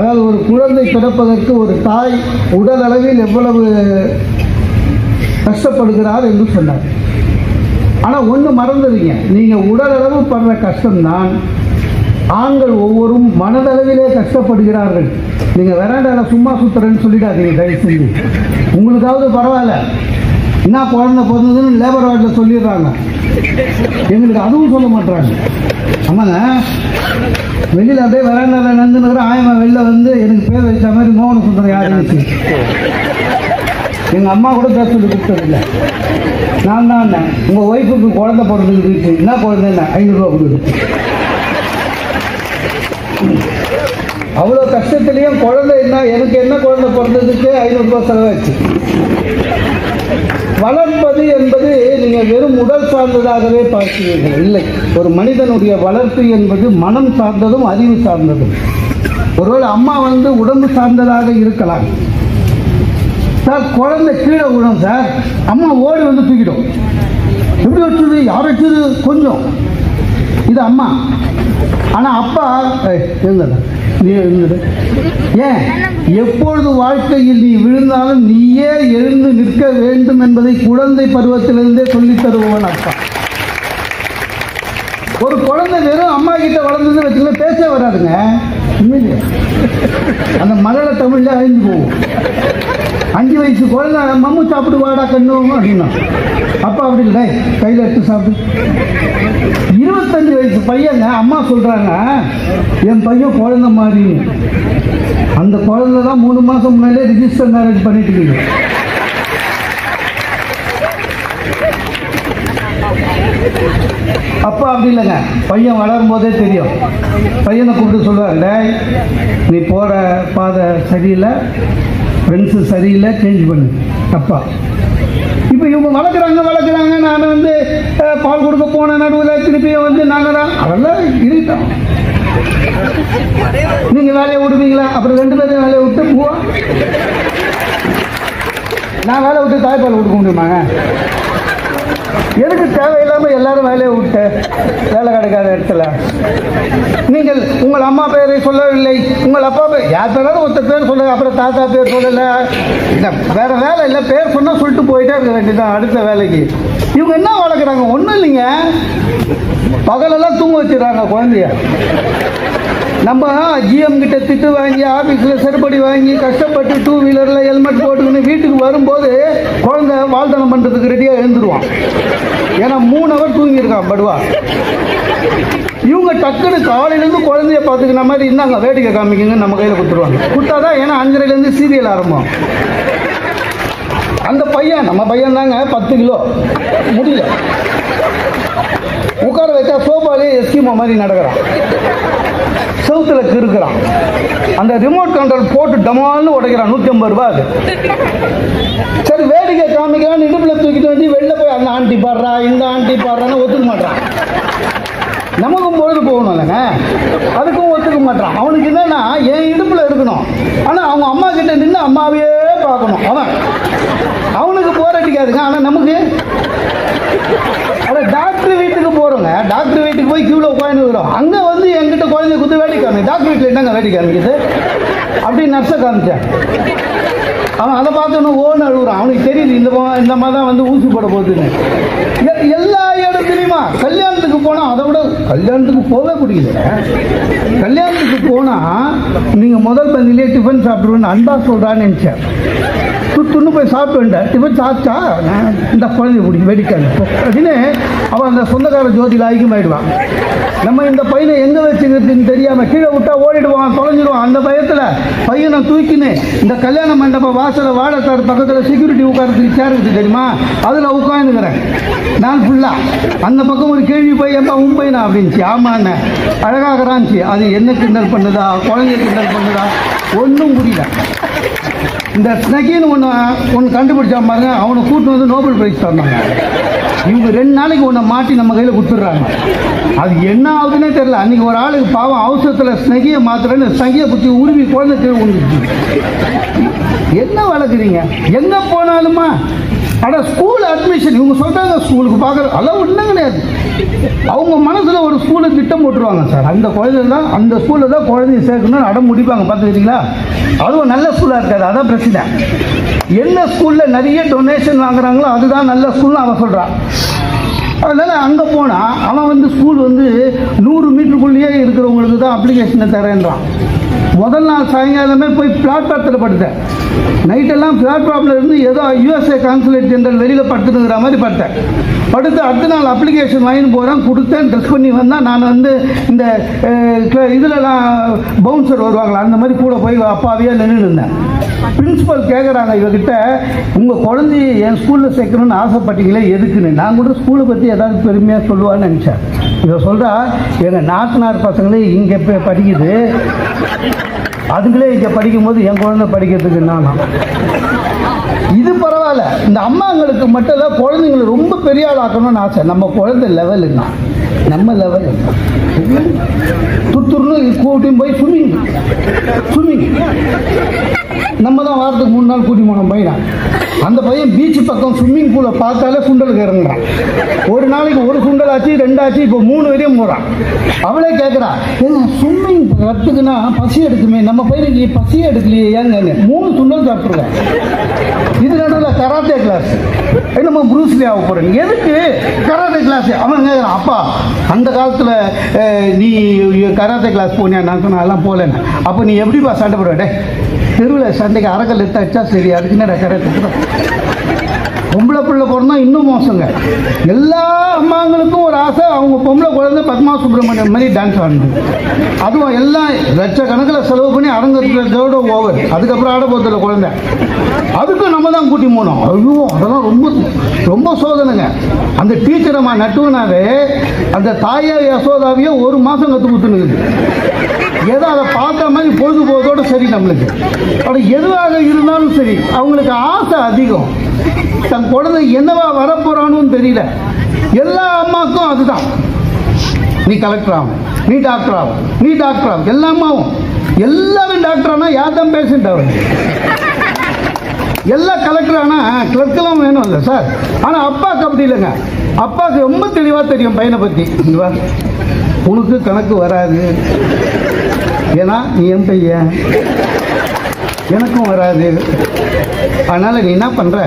அதாவது ஒரு குழந்தை பிறப்பதற்கு ஒரு தாய் உடல் அளவில் எவ்வளவு கஷ்டப்படுகிறார் என்று சொன்னார். ஆனால் ஒன்று மறந்துடுங்க நீங்கள் உடல் அளவு படுற கஷ்டம்தான். ஆண்கள் ஒவ்வொரும் மனதளவிலே கஷ்டப்படுகிறார்கள். நீங்கள் வெராண்டாவில் சும்மா சுத்துறேன்னு சொல்லிடாதீங்க தயவு செஞ்சு. உங்களுக்காவது பரவாயில்ல. என்ன குழந்தை பிறந்ததுன்னு லேபர் வார்டில் சொல்லிடுறாங்க. எங்களுக்கு அதுவும் சொல்ல மாட்டாங்க ஆமாங்க. வெளியில் அப்படியே வெராண்டாவில் நந்துனுக்கிற ஆயமா வெளில வந்து எனக்கு பேர் வச்ச மாதிரி மோகன சுந்தரம் யாருன்னு எங்கள் அம்மா கூட பேர் சொல்லி கொடுத்ததில்ல. நான் தான் உங்கள் ஒய்ஃபுக்கு குழந்தை பிறந்துருக்கு என்ன குழந்தை என்ன ஐநூறுரூவா கொடுக்குது அவ்வளோ கஷ்டத்துலேயும் குழந்தை என்ன எனக்கு என்ன குழந்தை பிறந்ததுக்கு ஐநூறுரூவா செலவாச்சு வளர்ப்பது என்பது நீங்கள் வெறும் உடல் சார்ந்ததாகவே பார்க்கிறீர்கள். இல்லை ஒரு மனிதனுடைய வளர்ப்பு என்பது மனம் சார்ந்ததும் அறிவு சார்ந்ததும். ஒருவேளை அம்மா வந்து உடம்பு சார்ந்ததாக இருக்கலாம். சார் குழந்தை கீழே விடும் சார். அம்மா ஓடி வந்து தூக்கிடும். எப்படி வச்சுது? யார் வச்சது? கொஞ்சம். இது அம்மா. ஆனால் அப்பா ஏய், ஏன்? எப்பொழுது வாழ்க்கையில் நீ விழுந்தாலும் நீயே எழுந்து நிற்க வேண்டும் என்பதை குழந்தை பருவத்திலிருந்தே சொல்லித் தருபவன் அப்பா. ஒரு குழந்தை வெறும் அம்மா கிட்ட வளர்ந்தது வச்சுக்கல பேச வராதுங்க. அந்த மலர தமிழ்ல அழிஞ்சு போகும். அஞ்சு வயசு குழந்தை மம்மு சாப்பிடுவாடா கண்ணு அப்படின்னா. அப்பா அப்படி இல்லை கையில் எடுத்து சாப்பிட்டு இருபத்தஞ்சு வயசு பையங்க அம்மா சொல்கிறாங்க என் பையன் குழந்த மாதிரி. அந்த குழந்தை தான் மூணு மாதம் முன்னாடியே ரிஜிஸ்டர் மேரேஜ் பண்ணிட்டு இருக்கு அப்பா அப்படி இல்லைங்க பையன் வளரும் போதே தெரியும். பையனை கூப்பிட்டு சொல்லுவாங்க டேய் நீ போகிற பாதை சரியில்லை ஃப்ரெண்ட்ஸு சரியில்லை சேஞ்ச் பண்ணு. அப்பா இப்போ வளர்க்குறாங்க வளர்க்குறாங்க. நான் வந்து பால் கொடுக்க போன நடுவில் திருப்பியும் வந்து நாங்கள் தான் அதெல்லாம் இருக்கட்டும் நீங்கள் வேலையை விடுவீங்களா? அப்புறம் ரெண்டு பேரும் வேலையை விட்டு போவா? நான் வேலை விட்டு தாய்ப்பால் கொடுக்க முடியுமாங்க? எதுக்கு தேவையில்லாம எல்லாரும் வேலையை விட்டு வேலை கிடைக்காத இடத்துல? நீங்கள் உங்கள் அம்மா பெயரை சொல்லவில்லை உங்கள் அப்பா பேர் யார் பேராலும் ஒருத்தர் பேர் சொல்ல அப்புறம் தாத்தா பேர் சொல்லல. வேற வேலை இல்லை பேர் சொன்னா சொல்லிட்டு போயிட்டே இருக்க வேண்டியதுதான் அடுத்த வேலைக்கு. இவங்க என்ன வளர்க்குறாங்க? ஒன்றும் இல்லைங்க. பகலெல்லாம் தூங்க வச்சிடறாங்க குழந்தைய. நம்ம ஜிஎம் கிட்ட திட்டு வாங்கி ஆஃபீஸில் செருப்படி வாங்கி கஷ்டப்பட்டு டூ வீலரில் ஹெல்மெட் போட்டுக்கின்னு வீட்டுக்கு வரும்போது குழந்தை வாழ்த்தனம் பண்ணுறதுக்கு ரெடியாக எழுந்துருவான். ஏன்னா மூணு ஹவர் தூங்கியிருக்கான் படுவா. இவங்க டக்குனு காலையிலேருந்து குழந்தைய பார்த்துக்கின மாதிரி இருந்தாங்க வேடிக்கை காமிக்குங்க நம்ம கையில் கொடுத்துருவாங்க. கொடுத்தாதான் ஏன்னா அஞ்சரைலேருந்து சீரியல் ஆரம்பம். அந்த பையன் நம்ம பையன் தாங்க பத்து கிலோ. முடியல. உட்கார வச்சா சோபாலே எஸ்கிமோ மாதிரி நடக்கிறான். செவுத்துல கிருக்கிறான் அந்த ரிமோட் கண்ட்ரோல் போட்டு டமால்னு உடைக்கிறான். நூற்றி ஐம்பது ரூபாய் அது. சரி வேடிக்கை காமிக்கிறான். இடுப்பில் தூக்கிட்டு வந்து வெளில போய் அந்த ஆண்டி பாடுறா இந்த ஆண்டி பாடுறான்னு ஒத்துக்க மாட்டான் நமக்கும் பொழுது போகணும் இல்லைங்க. அதுக்கும் ஒத்துக்க மாட்டான் அவனுக்கு என்னன்னா என் இடுப்பில் இருக்கணும். ஆனால் அவங்க அம்மா கிட்ட நின்று அம்மாவையே பார்க்கணும். அவன். அவனுக்கு போராட்டிக்காதுங்க ஆனா ஆனால் நமக்கு? அட டாக்டர் வீட்டுக்கு போறோங்க. டாக்டர் வீட்டுக்கு போய் கியூல உட்காந்துக்கிறோம் அங்கே என்கிட்ட குழந்தை குத்து வேடி காமி டாக்டர் வீட்டில் என்னங்க வேடி காமிக்குது அப்படின்னு நர்ஸை காமிச்சேன். அவன் அதை பார்த்தோன்னு ஓன்னு அழுகுறான் அவனுக்கு தெரியுது இந்த இந்த மாதிரி தான் வந்து ஊசி போட போகுதுன்னு. எல்லா இடத்துலையுமா? கல்யாணத்துக்கு போனால் அதை விட கல்யாணத்துக்கு போகவே பிடிக்கல கல்யாணத்துக்கு போனால் நீங்கள் முதல் பந்திலே டிஃபன் சாப்பிடுவேன்னு அன்பா சொல்கிறான்னு நினச்சேன். துன்னு போய் சாப்பிட்டு வேண்டாம் டிஃபன் சாப்பிட்டா இந்த குழந்தை பிடிக்கும் வெடிக்காது அப்படின்னு அவன் அந்த சொந்தக்கார ஜோதியில் ஐக்கியமாயிடுவான் நம்ம இந்த பையனை எங்கே வச்சுக்கிறதுன்னு தெரியாமல் கீழே விட்டா ஓடிடுவான் தொலைஞ்சிடுவான். அந்த பயத்தில் பையனை தூக்கின்னு இந்த கல்யாண மண்டப வாசல வாழைத்தார் பக்கத்தில் செக்யூரிட்டி உட்காரத்துக்கு சேர் இருக்கு தெரியுமா? அதில் உட்காந்துக்கிறேன் நான் ஃபுல்லாக அந்த பக்கம் ஒரு கேள்வி போய் எம்பா உன் பையனா? அப்படின்ச்சு ஆமாண்ண. அழகாகிறான்ச்சு அது என்ன கிண்டல் பண்ணுதா? குழந்தைய கிண்டல் பண்ணுதா? ஒன்றும் புரியல. இந்த ஸ்னகின்னு ஒன்று ஒன்று கண்டுபிடிச்சா பாருங்க அவனை கூட்டு வந்து நோபல் பிரைஸ் தந்தாங்க இவங்க ரெண்டு நாளைக்கு ஒன்றை மாட்டி நம்ம கையில் கொடுத்துட்றாங்க. அது என்ன ஆகுதுன்னே தெரியல. அன்றைக்கி ஒரு ஆளுக்கு பாவம் அவசரத்தில் ஸ்னகியை மாத்துறேன்னு ஸ்னகியை பற்றி உருவி குழந்தை கீழே என்ன வளர்க்குறீங்க? எங்கே போனாலுமா? அட ஸ்கூல் அட்மிஷன் இவங்க சொல்கிறாங்க ஸ்கூலுக்கு பார்க்குற அதெல்லாம் ஒன்றும் கிடையாது. அவங்க மனசில் ஒரு ஸ்கூலை திட்டம் போட்டுருவாங்க சார். அந்த குழந்தை தான் அந்த ஸ்கூலில் தான் குழந்தைய சேர்க்கணும்னு அடம் முடிப்பாங்க. பார்த்துக்கிறீங்களா அதுவும் நல்ல ஸ்கூலாக இருக்காது. அதான் பிரச்சனை. என்ன ஸ்கூலில் நிறைய டொனேஷன் வாங்குறாங்களோ அதுதான் நல்ல ஸ்கூல்னு அவன் சொல்கிறான் அதனால் அங்கே போனால் அவன் வந்து ஸ்கூல் வந்து நூறு மீட்டருக்குள்ளேயே இருக்கிறவங்களுக்கு தான் அப்ளிகேஷனை தரேன்றான். முதல் நாள் சாயங்காலமே போய் பிளாட்பாரத்தில் படுத்தேன். நைட்டெல்லாம் பிளாட்பார்மில் இருந்து ஏதோ யூஎஸ்ஏ கான்சுலேட் ஜெனரல் வெளியில் படுத்துனுங்கிற மாதிரி படுத்தேன். படுத்து அடுத்த நாள் அப்ளிகேஷன் வாங்கி போகிறேன் கொடுத்தேன் ட்ரெஸ் பண்ணி வந்தால் நான் வந்து இந்த இதிலலாம் பவுன்சர் வருவாங்களா அந்த மாதிரி கூட போய் அப்பாவியாக நின்று இருந்தேன். பிரின்சிபல் கேட்குறாங்க இவகிட்ட உங்கள் குழந்தைய என் ஸ்கூலில் சேர்க்கணும்னு ஆசைப்பட்டீங்களே எதுக்குன்னு? நான் கூட ஸ்கூலை பற்றி ஏதாவது பெருமையாக சொல்லுவான்னு நினச்சேன். இதை சொல்கிறா எங்கள் நாத்தனார் பசங்களே இங்கே படிக்குது. அதுங்களே இங்கே படிக்கும்போது என் குழந்தை படிக்கிறதுக்கு என்னன்னா இது பரவாயில்ல. இந்த அம்மாங்களுக்கு மட்டும் இல்லை குழந்தைங்களை ரொம்ப பெரிய ஆள் ஆக்கணும்னு ஆசை. நம்ம குழந்தை லெவலுங்க நம்ம லெவல் துத்துருன்னு கூட்டின்னு போய் ஸ்விம்மிங் ஸ்விம்மிங் நம்ம தான் வாரத்துக்கு மூணு நாள் கூட்டி போனோம் பையன்? அந்த பையன் பீச் பக்கம் ஸ்விம்மிங் பூலை பார்த்தாலே சுண்டலுக்கு இறங்குறான் ஒரு நாளைக்கு ஒரு சுண்டல் ஆச்சு ரெண்டாச்சு இப்போ மூணு வரையும் போகிறான் அவளே கேட்குறா ஏங்க ஸ்விம்மிங் கற்றுக்குன்னா பசி எடுக்குமே நம்ம பையனுக்கு பசி எடுக்கலையே ஏங்க? மூணு சுண்டல் சாப்பிட்ருக்கேன் இது நடுவில் கராத்தே கிளாஸ் என்னமோ ப்ரூஸ்லி ஆக போகிறேன் எதுக்கு? கராத்தே கிளாஸ் அவன் கேட்குறான் அப்பா அந்த காலத்தில் நீ கராத்தே கிளாஸ் போனியா? நான் சொன்னேன் அதெல்லாம் போகலன்னு. அப்போ நீ எப்படிப்பா சண்டை போடுவேன் தெருவில் சண்டைக்கு அறக்கல் எடுத்து அடிச்சா சரி அதுக்கு என்ன கராத்தே பொம்பளை பிள்ளை பிறந்தா இன்னும் மோசங்க. எல்லா அம்மாங்களுக்கும் ஒரு ஆசை அவங்க பொம்பளை குழந்தை பத்மா சுப்பிரமணியம் மாதிரி டான்ஸ் ஆடணும் அதுவும் எல்லாம் லட்சக்கணக்கில் செலவு பண்ணி அரங்கத்தோட ஓவர் அதுக்கப்புறம் ஆட போதில்ல குழந்தை. அதுக்கும் நம்ம தான் கூட்டி போனோம் ஐயோ அதெல்லாம் ரொம்ப ரொம்ப சோதனைங்க. அந்த டீச்சர் அம்மா நட்டுவனாவே அந்த தாயா யசோதாவையே ஒரு மாதம் கற்று கொடுத்துனுக்குது ஏதோ அதை பார்த்த மாதிரி பொழுது போகுது சரி நம்மளுக்கு. ஆனால் எதுவாக இருந்தாலும் சரி அவங்களுக்கு ஆசை அதிகம். தன் குழந்தை என்னவா வரப்போறான்னு தெரியல. எல்லா அம்மாக்கும் அதுதான். நீ கலெக்டர் ஆகும் நீ டாக்டர் ஆகும் நீ டாக்டர் ஆகும் எல்லா அம்மாவும் எல்லாரும் டாக்டர் ஆனால் யார் தான் பேஷண்ட் ஆகும் எல்லா கலெக்டர் ஆனால் கிளர்க்கெல்லாம் வேணும் இல்லை சார் ஆனா அப்பாவுக்கு அப்படி இல்லைங்க. அப்பாவுக்கு ரொம்ப தெளிவாக தெரியும் பையனை பற்றி உனக்கு கணக்கு வராது. ஏன்னா நீ என் பையன். எனக்கும் வராது. அதனால் நீ என்ன பண்ணுற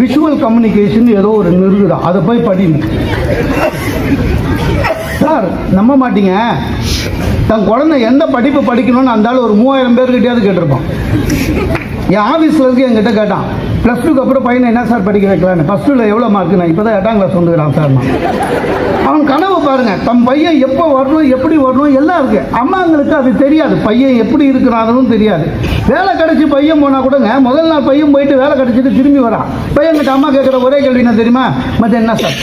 விஷுவல் கம்யூனிகேஷன் ஏதோ ஒரு நிறுதுதான் அதை போய் படிங்க சார் நம்ப மாட்டீங்க. தன் குழந்தை எந்த படிப்பு படிக்கணும்னு அந்த ஆள் ஒரு மூவாயிரம் பேர்கிட்டயாவது கேட்டிருப்பான். என் ஆஃபீஸில் இருக்கு என்கிட்ட கேட்டான். ப்ளஸ் டூக்கு அப்புறம் பையனை என்ன சார் படிக்க வைக்கலான்னு? ஃபஸ்ட் டூவில் எவ்வளோ மார்க் நான் இப்போ தான் எட்டாம் கிளாஸ் வந்துக்கிறான் சார் நான் அவன் கனவு பாருங்கள் தம் பையன் எப்போ வரணும் எப்படி வரணும் எல்லாம் இருக்கு. அம்மாங்களுக்கு அது தெரியாது. பையன் எப்படி இருக்கிறாங்கன்னு தெரியாது. வேலை கிடச்சி பையன் போனால் கூடங்க முதல் நாள் பையன் போயிட்டு வேலை கிடச்சிட்டு திரும்பி வரான். பையன் கிட்ட அம்மா கேட்குற ஒரே கேள்வி என்ன தெரியுமா? மற்ற என்ன சார்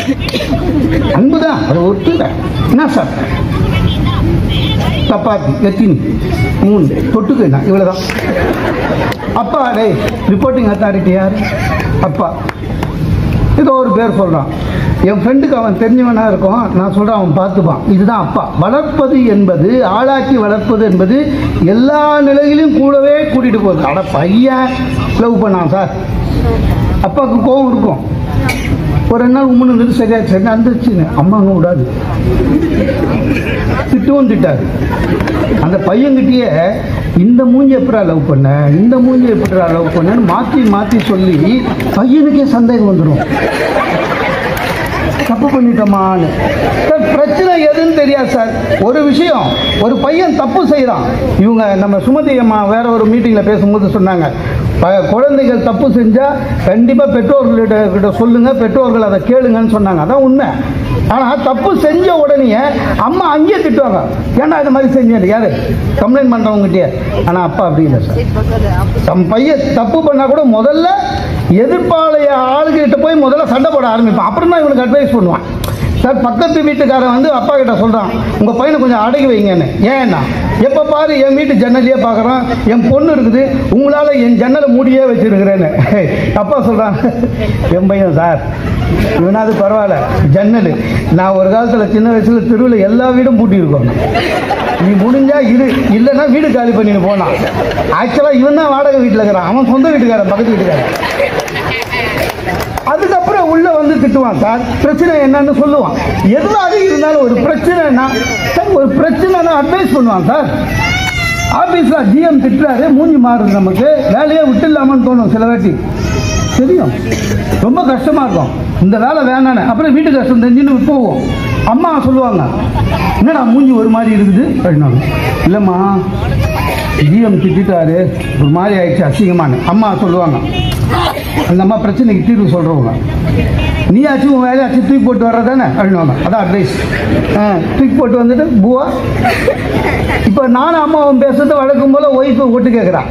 அன்பு தான் அது ஒத்துங்க என்ன சார் சப்பாத்தி எத்தினி மூணு தொட்டுக்கு என்ன? இவ்வளோதான் அப்பா டேய் ரிப்போர்ட்டிங் அத்தாரிட்டி யார்? அப்பா. ஏதோ ஒரு பேர் சொல்கிறான் என் ஃப்ரெண்டுக்கு அவன் தெரிஞ்சவனாக இருக்கும் நான் சொல்கிறேன் அவன் பார்த்துப்பான். இதுதான் அப்பா. வளர்ப்பது என்பது ஆளாக்கி வளர்ப்பது என்பது எல்லா நிலையிலும் கூடவே கூட்டிகிட்டு போகுது. அட பையன். லவ் பண்ணான் சார். அப்பாவுக்கு கோவம் இருக்கும். ஒரு ரெண்டு நாள் உம்முன்னு இருந்துட்டு சரியா சரி வந்துருச்சுன்னு அம்மாங்க விடாது. திட்டவும் திட்டாரு அந்த பையன்கிட்டயே இந்த மூஞ்சி எப்படா லவ் பண்ண? இந்த மூஞ்சி எப்படா லவ் பண்ணன்னு மாற்றி மாற்றி சொல்லி பையனுக்கே சந்தேகம் வந்துடும் தப்பு பண்ணிட்டோமான்னு. பிரச்சனை எதுன்னு தெரியாது சார். ஒரு விஷயம் ஒரு பையன் தப்பு செய்கிறான் இவங்க நம்ம சுமதி அம்மா வேற ஒரு மீட்டிங்கில் பேசும்போது சொன்னாங்க. குழந்தைகள் தப்பு செஞ்சால் கண்டிப்பாக பெற்றோர்கள்கிட்ட கிட்ட சொல்லுங்கள் பெற்றோர்கள் அதை கேளுங்கன்னு சொன்னாங்க. அதான் உண்மை. ஆனால் தப்பு செஞ்ச உடனே அம்மா அங்கேயே திட்டுவாங்க. ஏன்டா இந்த மாதிரி செஞ்சேன் யாரு? கம்ப்ளைண்ட் பண்ணுறவங்ககிட்டயே ஆனால் அப்பா அப்படி இல்லை சார். தம் பையன் தப்பு பண்ணால் கூட முதல்ல எதிர்ப்பாளைய ஆளுகிட்ட போய் முதல்ல சண்டை போட ஆரம்பிப்பான். அப்புறம் தான் இவனுக்கு அட்வைஸ் பண்ணுவான். சார் பக்கத்து வீட்டுக்காரன் வந்து அப்பா கிட்ட சொல்கிறான் உங்கள் பையனை கொஞ்சம் அடக்கி வைங்கன்னு. ஏன்னா எப்போ பாரு என் வீட்டு ஜன்னலையே பார்க்குறான் என் பொண்ணு இருக்குது உங்களால் என் ஜன்னலை மூடியே வச்சிருக்கிறேன்னு. அப்பா சொல்கிறான் என் பையன் சார் இவனாவது பரவாயில்ல ஜன்னல். நான் ஒரு காலத்தில் சின்ன வயசில் தெருவில் எல்லா வீடும் பூட்டியிருக்கோம். நீ முடிஞ்சால் இரு இல்லைன்னா வீடு காலி பண்ணிட்டு போனான் ஆக்சுவலாக இவன் தான் வாடகை வீட்டில் இருக்கிறான் அவன் சொந்த வீட்டுக்காரன் பக்கத்து வீட்டுக்காரன். அதுக்கு உள்ள வந்து திட்டுவான் சார். பிரச்சனை என்னன்னு சொல்லுவான். எதுவாக இருந்தாலும் ஒரு பிரச்சனைனா சார் ஒரு பிரச்சனைனா அட்வைஸ் பண்ணுவான் சார். ஆபீஸ்ல ஜிஎம் திட்டுறாரு மூஞ்சி மாறுது நமக்கு. வேலையே விட்டுலாமான்னு தோணும் சில வாட்டி. தெரியும். ரொம்ப கஷ்டமா இருக்கும். இந்த வேலை வேணானே. அப்புறம் வீட்டு கஷ்டம் தெரிஞ்சுன்னு போவோம். அம்மா சொல்லுவாங்க என்னடா மூஞ்சி ஒரு மாதிரி இருக்குது? அப்படின்னாங்க. இல்லைம்மா ஜிஎம் திட்டாரு ஒரு மாதிரி ஆயிடுச்சு அசிங்கமானு. அம்மா சொல்லுவாங்க. அந்த அம்மா பிரச்சனைக்கு தீர்வு சொல்கிறவங்க நீயாச்சும் உன் வேலையாச்சும் தூக்கி போட்டு வர்றதானே அப்படின்வாங்க அதான் அட்வைஸ் ஆ தூக்கி போட்டு வந்துட்டு பூவா இப்போ நானும் அம்மாவும் பேசுறது வழக்கம் போல் ஒய்ஃபை ஒட்டு கேட்குறான்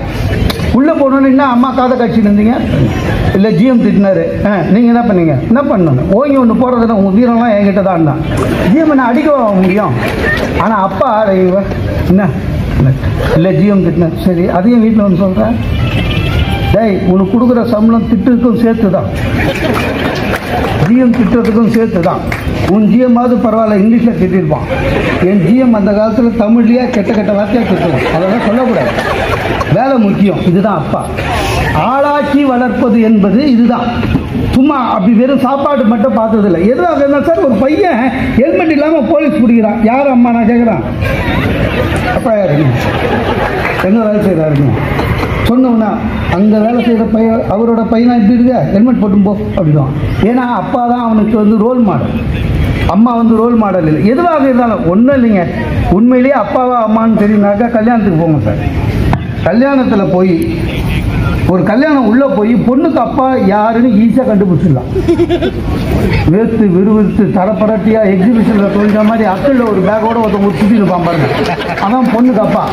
உள்ளே போனோன்னா அம்மா காதை காட்சின்னு இருந்தீங்க? இல்லை ஜிஎம் திட்டினாரு. ஆ நீங்கள் என்ன பண்ணீங்க? என்ன பண்ணணும்? ஓங்கி ஒன்று போடுறதுன்னா உங்கள் வீரம்லாம் என்கிட்ட தான் இருந்தான். ஜிஎம் என்ன அடிக்க முடியும்? ஆனால் அப்பா என்ன? என்ன இல்லை ஜிஎம் திட்டினார் சரி அதையும் வீட்டில் வந்து சொல்கிறேன் டேய் உனக்கு கொடுக்குற சம்பளம் திட்டுக்கும் சேர்த்து தான் ஜிஎம் திட்டத்துக்கும் சேர்த்து தான் உன் ஜிஎம்மாவது பரவாயில்ல இங்கிலீஷில் திட்டிருப்பான். என் ஜிஎம் அந்த காலத்தில் தமிழ்லேயே கெட்ட கெட்ட வார்த்தையாக திட்டுவான். அதெல்லாம் சொல்லக்கூடாது. முக்கியம். இதுதான் அப்பா. ஆளாக்கி வளர்ப்பது என்பது இதுதான். சும்மா அப்படி வெறும் சாப்பாடு மட்டும் பார்த்ததில்ல. எதுவாக இருந்தால் சார் ஒரு பையன் ஹெல்மெட் இல்லாமல் போலீஸ் பிடிக்கிறான். யார் அம்மா நான் கேட்குறான் அப்பா யாருங்க என்ன வேலை செய்கிறாருங்க சொன்னோம்னா அங்கே வேலை செய்கிற பையன் அவரோட பையனா இப்படி இருக்க? ஹெல்மெட் போட்டு போ அப்படிதான் ஏன்னா அப்பா தான் அவனுக்கு வந்து ரோல் மாடல் அம்மா வந்து ரோல் மாடல் இல்லை. எதுவாக இருந்தாலும் ஒன்றும் இல்லைங்க. உண்மையிலேயே அப்பாவா அம்மான்னு தெரியுனாக்கா கல்யாணத்துக்கு போங்க சார். கல்யாணத்தில் போய் ஒரு கல்யாணம் உள்ளே போய் பொண்ணுக்கு அப்பா யாருன்னு ஈஸியாக கண்டுபிடிச்சிடலாம். வேர்த்து விறுவிறுத்து தரப்பரட்டியாக எக்ஸிபிஷனில் தோன்ற மாதிரி அக்கல்ல ஒரு பேக்கோட ஒருத்தவங்க சுற்றி இருப்பான் பாருங்க. அதான் பொண்ணுக்கு அப்பா.